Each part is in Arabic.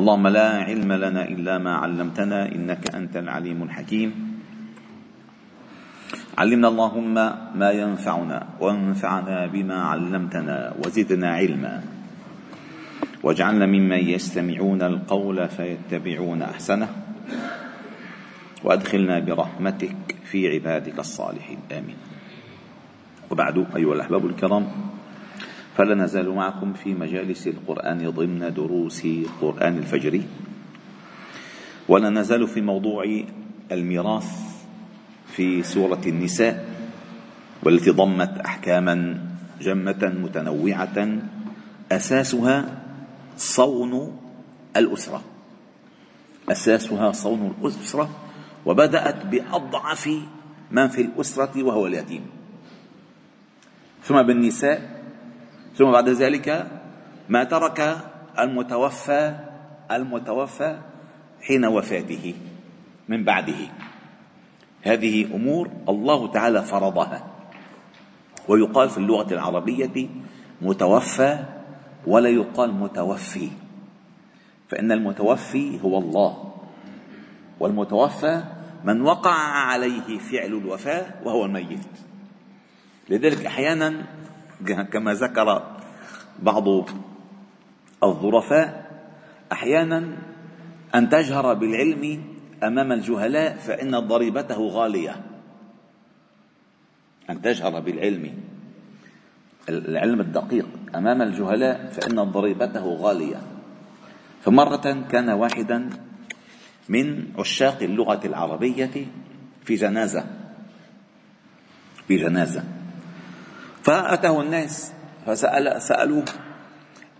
اللهم لا علم لنا إلا ما علمتنا إنك أنت العليم الحكيم. علمنا اللهم ما ينفعنا وانفعنا بما علمتنا وزدنا علما. واجعلنا ممن يستمعون القول فيتبعون أحسنه. وأدخلنا برحمتك في عبادك الصالحين. آمين. وبعد أيها الأحباب الكرام فلا نزال معكم في مجالس القرآن ضمن دروس قرآن الفجر. ولا نزال في موضوع الميراث في سورة النساء والتي ضمت أحكاما جمة متنوعة أساسها صون الأسرة. أساسها صون الأسرة وبدأت بأضعف من في الأسرة وهو اليتيم. ثم بالنساء ثم بعد ذلك ما ترك المتوفى المتوفى حين وفاته من بعده. هذه أمور الله تعالى فرضها. ويقال في اللغة العربية متوفى ولا يقال متوفي. فإن المتوفي هو الله. والمتوفى من وقع عليه فعل الوفاة وهو الميت. لذلك أحيانا كما ذكر بعض الظرفاء أحيانا أن تجهر بالعلم أمام الجهلاء فإن ضريبته غالية. أن تجهر بالعلم. العلم الدقيق أمام الجهلاء فإن ضريبته غالية. فمرة كان واحدا من عشاق اللغة العربية في جنازة. في جنازة. فأتاه الناس فسأل سألوه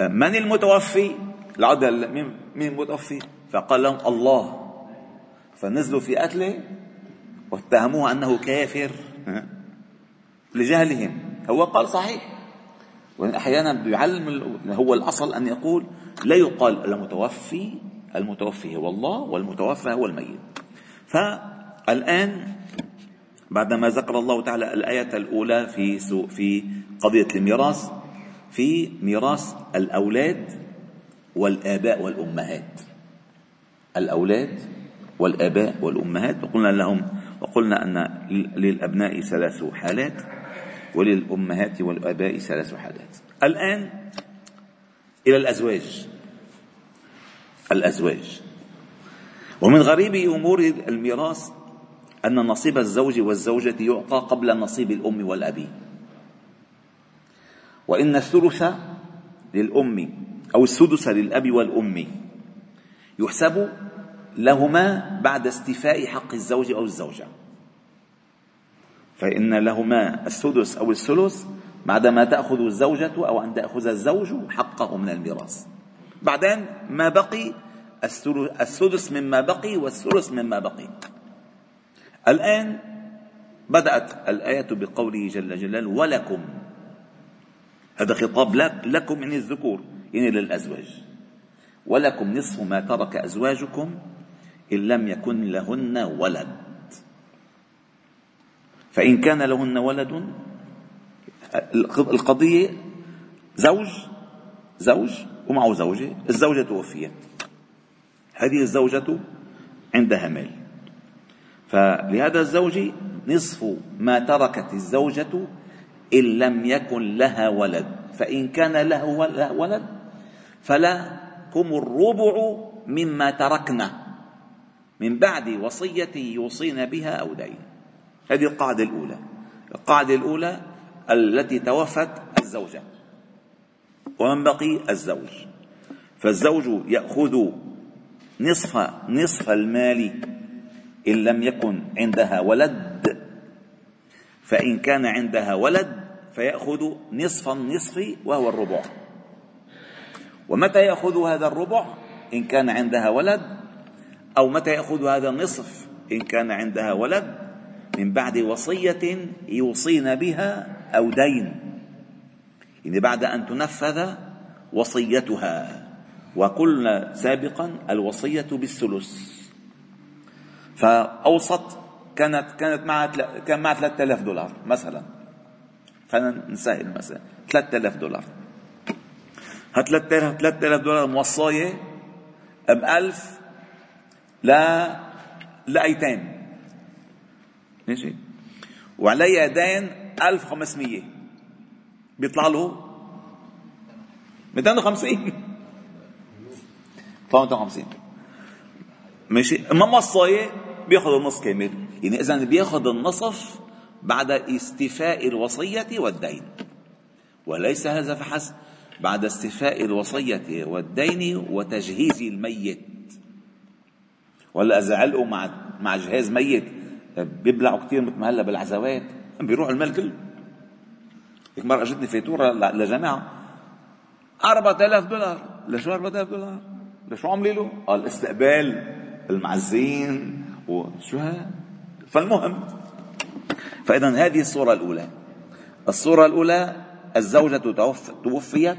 من المتوفي؟ العدل من المتوفي؟ فقال لهم الله. فنزلوا في قتله واتهموه أنه كافر لجهلهم. هو قال صحيح. وأحيانا يعلم هو الأصل أن يقول لا يقال المتوفي المتوفي هو الله والمتوفى هو الميت. فالآن بعدما ذكر الله تعالى الآية الأولى في في قضية الميراث في ميراث الأولاد والآباء والأمهات. الأولاد والآباء والأمهات. وقلنا لهم وقلنا أن للأبناء ثلاث حالات وللأمهات والآباء ثلاث حالات. الآن إلى الأزواج. الأزواج. ومن غريب أمور الميراث أن نصيب الزوج والزوجة يعطى قبل نصيب الأم والأب وإن الثلث للأم أو السدس للأب والأم يحسب لهما بعد استيفاء حق الزوج أو الزوجة. فإن لهما السدس أو الثلث بعدما تأخذ الزوجة أو أن تأخذ الزوج حقه من الميراث. بعدين ما بقي السدس مما بقي والثلث مما بقي. الآن بدأت الآية بقوله جل جلاله ولكم هذا خطاب لك لكم يعني الذكور يعني للأزواج. ولكم نصف ما ترك أزواجكم إن لم يكن لهن ولد. فإن كان لهن ولد القضية زوج زوج ومعه زوجة الزوجة توفيت. هذه الزوجة عندها مال. فلهذا الزوج نصف ما تركت الزوجة إن لم يكن لها ولد. فإن كان له ولد فلكم الربع مما تركنا من بعد وصية يوصين بها أو دين. هذه القاعدة الأولى. القاعدة الأولى التي توفت الزوجة. ومن بقي الزوج. فالزوج يأخذ نصف نصف المال إن لم يكن عندها ولد فإن كان عندها ولد فيأخذ نصف النصف وهو الربع. ومتى يأخذ هذا الربع؟ إن كان عندها ولد أو متى يأخذ هذا النصف؟ إن كان عندها ولد من بعد وصية يوصين بها أو دين. يعني بعد أن تنفذ وصيتها. وقلنا سابقا الوصية بالثلث. فأوسط كانت كانت معها كان معها 3000 دولار مثلا. خلينا نسهل مثلا 3000 دولار. ها 3000 دولار موصاية بألف لا لأيتام ماشي؟ وعليها دين 1500 بيطلع له 250 250 ماشي؟ ما مصاية بياخذ النص كامل. يعني اذا بياخذ النصف بعد استيفاء الوصية والدين. وليس هذا فحسب. بعد استيفاء الوصية والدين وتجهيز الميت. ولا إذا علقوا مع مع جهاز ميت. بيبلعوا كثير مثل ما هلا بالعزوات. بيروح المال كله. هيك مرة اجتني فاتورة لجماعة. 4000 دولار. لشو 4000 دولار؟ لشو عملي له؟ قال استقبال المعزين. وشو هذا؟ فالمهم فإذا هذه الصورة الأولى. الصورة الأولى الزوجة توفيت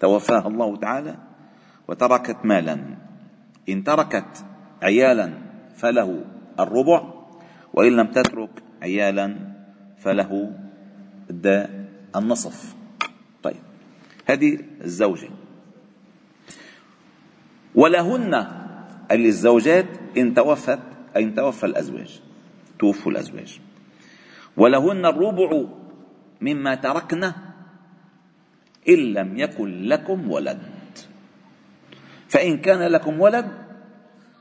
توفاها الله تعالى وتركت مالا. إن تركت عيالا فله الربع وإن لم تترك عيالا فله النصف. طيب هذه الزوجة. ولهن للزوجات إن توفت أي إن توفى الأزواج توفوا الأزواج. ولهن الربع مما تركنا إن لم يكن لكم ولد. فإن كان لكم ولد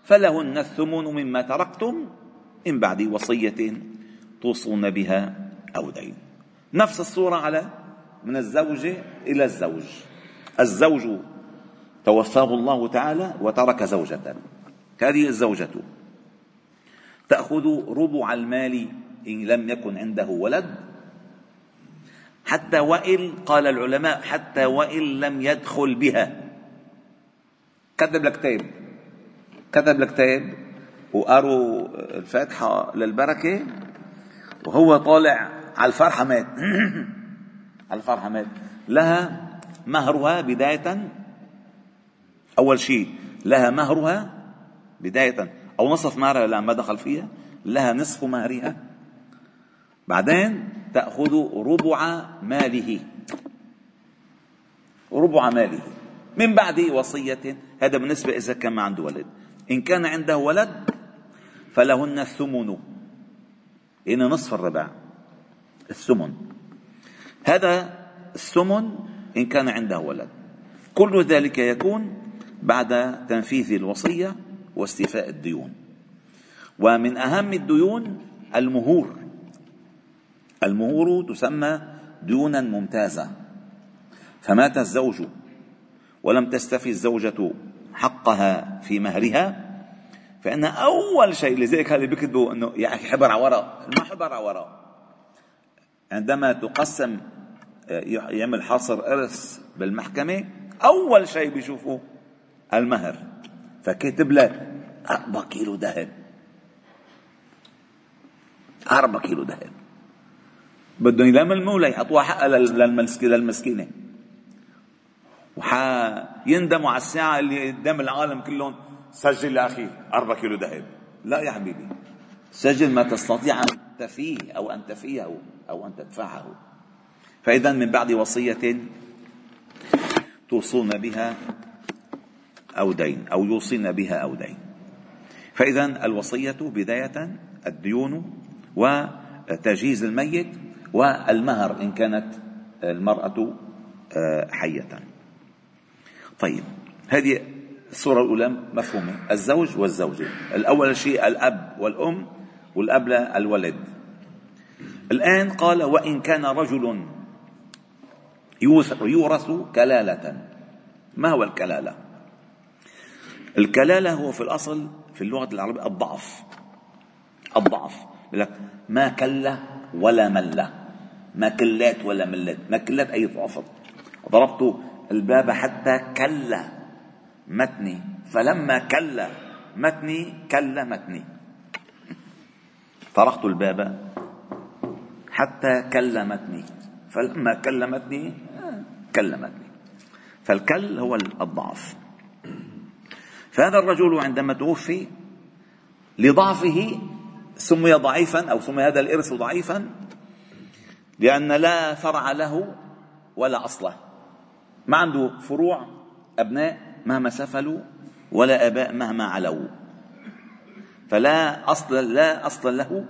فلهن الثمن مما تركتم من بعد وصية توصون بها أو دين. نفس الصورة على من الزوجة إلى الزوج. الزوج توفاه الله تعالى وترك زوجة. هذه الزوجة تأخذ ربع المال إن لم يكن عنده ولد؟ حتى وإن قال العلماء حتى وإن لم يدخل بها. كتب لك كتاب. كتب لك كتاب. وقروا الفاتحة للبركة. وهو طالع على الفرحة مات على الفرحة مات لها مهرها بداية. أول شيء لها مهرها بداية. أو نصف مهرها لما دخل فيها لها نصف مهرها بعدين تأخذ ربع ماله. ربع ماله. من بعد وصية هذا بالنسبة إذا كان ما عنده ولد. إن كان عنده ولد فلهن الثمن. إن نصف الربع الثمن. هذا الثمن إن كان عنده ولد. كل ذلك يكون بعد تنفيذ الوصية. واستيفاء الديون. ومن أهم الديون المهور. المهور تسمى ديونا ممتازة. فمات الزوج ولم تستفي الزوجة حقها في مهرها. فإن أول شيء لذلك هذا بيكتبوا أنه يعني حبر على ورق. ما حبر على ورق؟ عندما تقسم يعمل حاصر إرث بالمحكمة أول شيء بيشوفوا المهر. فكتب لك أربعة كيلو ذهب أربعة كيلو ذهب بدهم يلملموا ليحطوها حقها للمسكينة. وحيندموا على الساعة اللي قدام العالم كلهم. سجل يا أخي أربعة كيلو ذهب لا يا حبيبي. سجل ما تستطيع أن تفيه أو أن تفيه أو أن تدفعه. فإذا من بعد وصية توصون بها أو دين أو يوصين بها أو دين. فإذا الوصية بداية الديون وتجهيز الميت والمهر إن كانت المرأة آه، حية. طيب هذه الصورة الأولى مفهومة الزوج والزوجة. الأول شيء الأب والأم والأب الولد. الآن قال وإن كان رجل يورث كلالة. ما هو الكلالة؟ الكلالة هو في الأصل في اللغة العربية الضعف. الضعف. لك ما كل ولا مل. ما كلات ولا ملت. ما كلات أي ضعف. ضربت الباب حتى كل متني. فلما كل متني كل متني. طرقت الباب حتى كلمتني فلما كلمتني كلمتني فالكل هو الضعف. فهذا الرجل عندما توفي لضعفه سمي ضعيفا أو سمي هذا الإرث ضعيفا لأن لا فرع له ولا أصله. ما عنده فروع أبناء مهما سفلوا ولا آباء مهما علوا. فلا أصل لا أصل له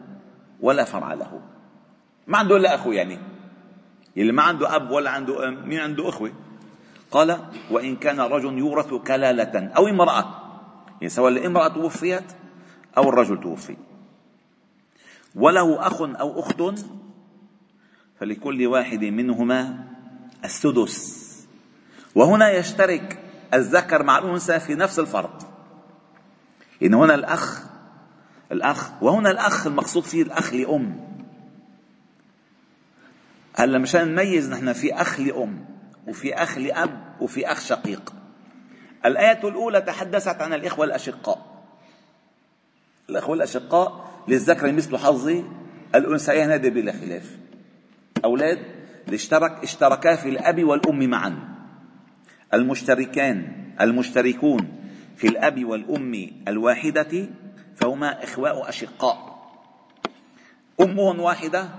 ولا فرع له. ما عنده إلا أخوة يعني. اللي ما عنده أب ولا عنده أم مين عنده أخوة؟ قال وإن كان رجل يورث كلالة أو امرأة يعني سواء الامرأة توفيت أو الرجل توفي. وله أخ أو أخت فلكل واحد منهما السدس. وهنا يشترك الذكر مع الأنثى في نفس الفرض. إن هنا الأخ الأخ وهنا الأخ المقصود فيه الأخ لأم. هلا مشان نميز نحن في أخ لأم. وفي أخ لأب وفي أخ شقيق. الآية الأولى تحدثت عن الإخوة الأشقاء. الأخوة الأشقاء للذكر مثل حظ الأنثيين هذا بلا خلاف أولاد اشترك اشتركا في الأب والأم معا. المشتركان المشتركون في الأب والأم الواحدة فهما إخواء أشقاء. أمهم واحدة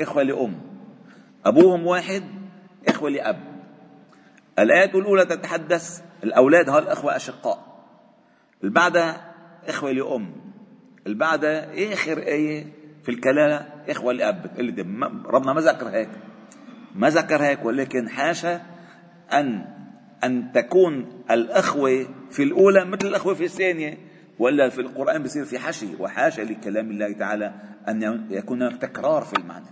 إخوة لأم. أبوهم واحد إخوة لأب. الآية الأولى تتحدث الأولاد هؤلاء الأخوة أشقاء. البعدها إخوة لأم. البعدها آخر آية في الكلالة إخوة لأب. ربنا ما ذكر هيك. ما ذكر هيك ولكن حاشا أن أن تكون الأخوة في الأولى مثل الأخوة في الثانية ولا في القرآن بصير في حشي وحاشا لكلام الله تعالى أن يكون هناك تكرار في المعنى.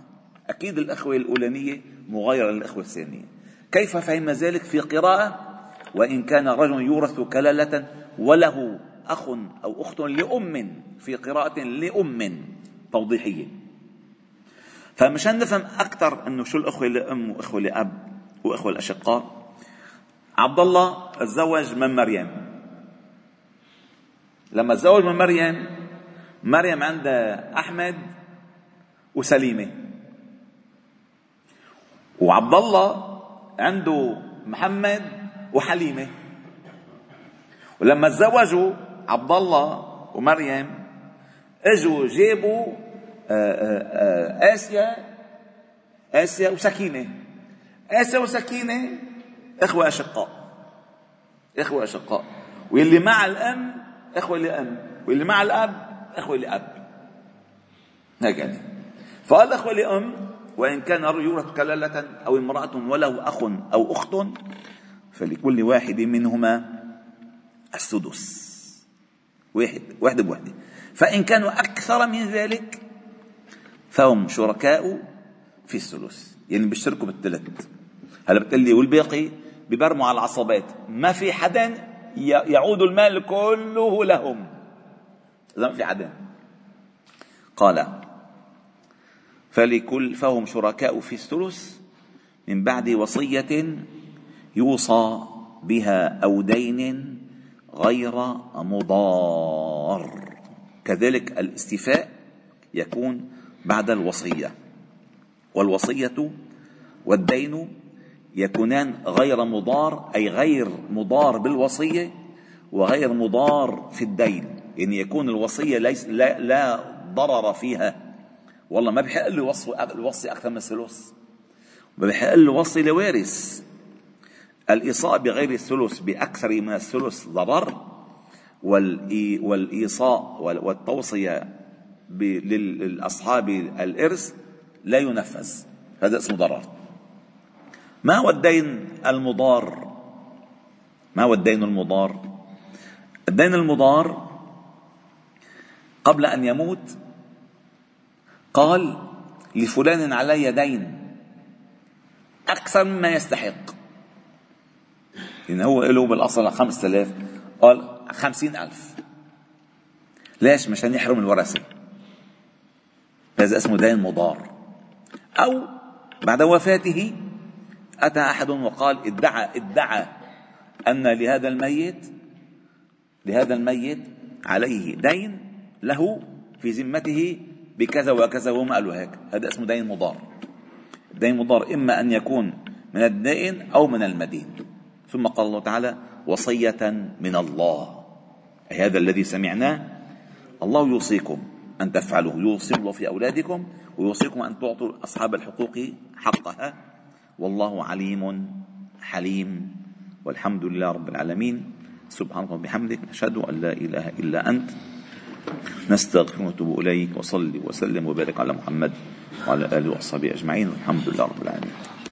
أكيد الأخوة الأولانية مغايرة للأخوة الثانية. كيف فهم ذلك في قراءة؟ وإن كان رجل يورث كلالة وله أخ أو أخت لأم في قراءة لأم توضيحية. فمشان نفهم أكثر أنه شو الأخوة لأم وأخوة لأب وأخوة الأشقاء؟ عبد الله تزوج من مريم. لما تزوج من مريم مريم عندها أحمد وسليمة. وعبد الله عنده محمد وحليمة. ولما تزوجوا عبد الله ومريم اجوا جابوا آه، آه، آه، آسيا آسيا وسكينة. آسيا وسكينة إخوة أشقاء. إخوة أشقاء. واللي مع الأم إخوة لأم. واللي مع الأب إخوة لأب. هيك يعني. فقال إخوة لأم وإن كان يورث كلالة أو امرأة وله أخ أو أخت فلكل واحد منهما السدس. واحد واحدة بوحدة فإن كانوا أكثر من ذلك فهم شركاء في الثلث يعني بيشتركوا بالثلث هلا بتقول لي والباقي ببرموا على العصبات. ما في حدا يعود المال كله لهم. إذا ما في حدا. قال فلكل فهم شركاء في الثلث من بعد وصية يوصى بها أو دين غير مضار. كذلك الاستيفاء يكون بعد الوصية. والوصية والدين يكونان غير مضار أي غير مضار بالوصية وغير مضار في الدين. يعني يكون الوصية ليس لا, لا ضرر فيها والله ما بحق له الوصي أكثر من الثلث ما بحق له وصي لوارث. الإيصاء بغير الثلث بأكثر من الثلث ضرر والإيصاء والتوصية للأصحاب الإرث لا ينفذ. هذا اسمه ضرر. ما هو الدين المضار؟ ما هو الدين المضار؟ الدين المضار قبل أن يموت قال لفلان علي دين. أكثر مما يستحق. لأن هو له بالأصل خمسة آلاف قال خمسين ألف. ليش؟ مشان يحرم الورثة. هذا اسمه دين مضار. أو بعد وفاته أتى أحد وقال ادعى ادعى أن لهذا الميت لهذا الميت عليه دين له في ذمته بكذا وكذا وهم قالوا هيك. هذا اسمه دين مضار. دين مضار إما أن يكون من الدائن أو من المدين. ثم قال الله تعالى وصية من الله. أي هذا الذي سمعناه الله يوصيكم أن تفعلوا يوصي الله في أولادكم ويوصيكم أن تعطوا أصحاب الحقوق حقها. والله عليم حليم. والحمد لله رب العالمين. سبحانك وبحمدك نشهد أن لا إله إلا أنت. نستغفر ونتوب إليك وصلي وسلم وبارك على محمد وعلى آله وصحبه أجمعين والحمد لله رب العالمين.